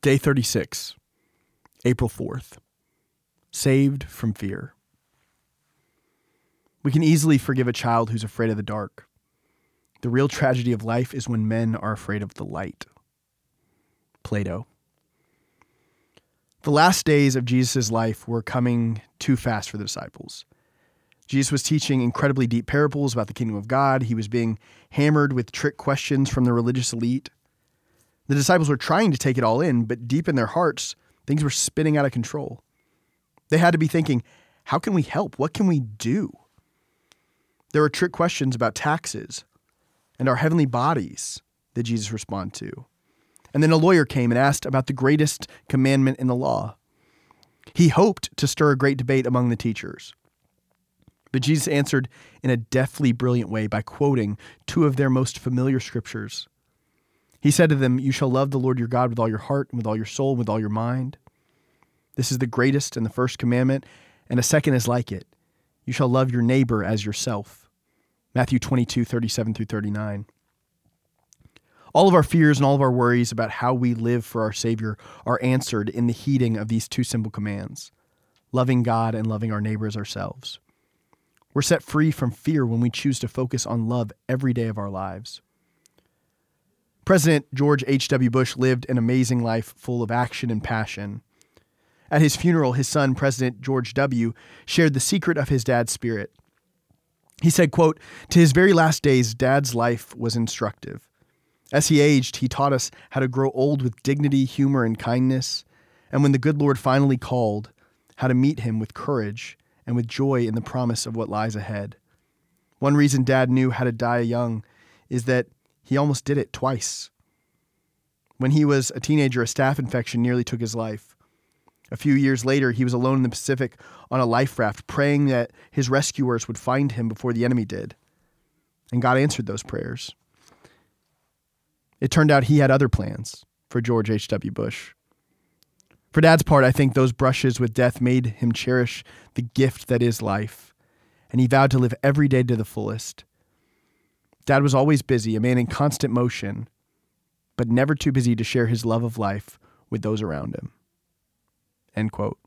Day 36, April 4th. Saved from fear. We can easily forgive a child who's afraid of the dark. The real tragedy of life is when men are afraid of the light. Plato. The last days of Jesus' life were coming too fast for the disciples. Jesus was teaching incredibly deep parables about the kingdom of God. He was being hammered with trick questions from the religious elite. The disciples were trying to take it all in, but deep in their hearts, things were spinning out of control. They had to be thinking, how can we help? What can we do? There were trick questions about taxes and our heavenly bodies that Jesus responded to. And then a lawyer came and asked about the greatest commandment in the law. He hoped to stir a great debate among the teachers. But Jesus answered in a deftly brilliant way by quoting two of their most familiar scriptures. He said to them, You shall love the Lord your God with all your heart, and with all your soul, and with all your mind. This is the greatest and the first commandment, and a second is like it. You shall love your neighbor as yourself. Matthew 22, 37 through 39. All of our fears and all of our worries about how we live for our Savior are answered in the heeding of these two simple commands loving God and loving our neighbor as ourselves. We're set free from fear when we choose to focus on love every day of our lives. President George H.W. Bush lived an amazing life full of action and passion. At his funeral, his son, President George W., shared the secret of his dad's spirit. He said, quote, To his very last days, dad's life was instructive. As he aged, he taught us how to grow old with dignity, humor, and kindness, and when the good Lord finally called, how to meet him with courage and with joy in the promise of what lies ahead. One reason dad knew how to die young is that he almost did it twice. When he was a teenager, a staph infection nearly took his life. A few years later, he was alone in the Pacific on a life raft, praying that his rescuers would find him before the enemy did. And God answered those prayers. It turned out he had other plans for George H.W. Bush. For Dad's part, I think those brushes with death made him cherish the gift that is life, and he vowed to live every day to the fullest. Dad was always busy, a man in constant motion, but never too busy to share his love of life with those around him. End quote.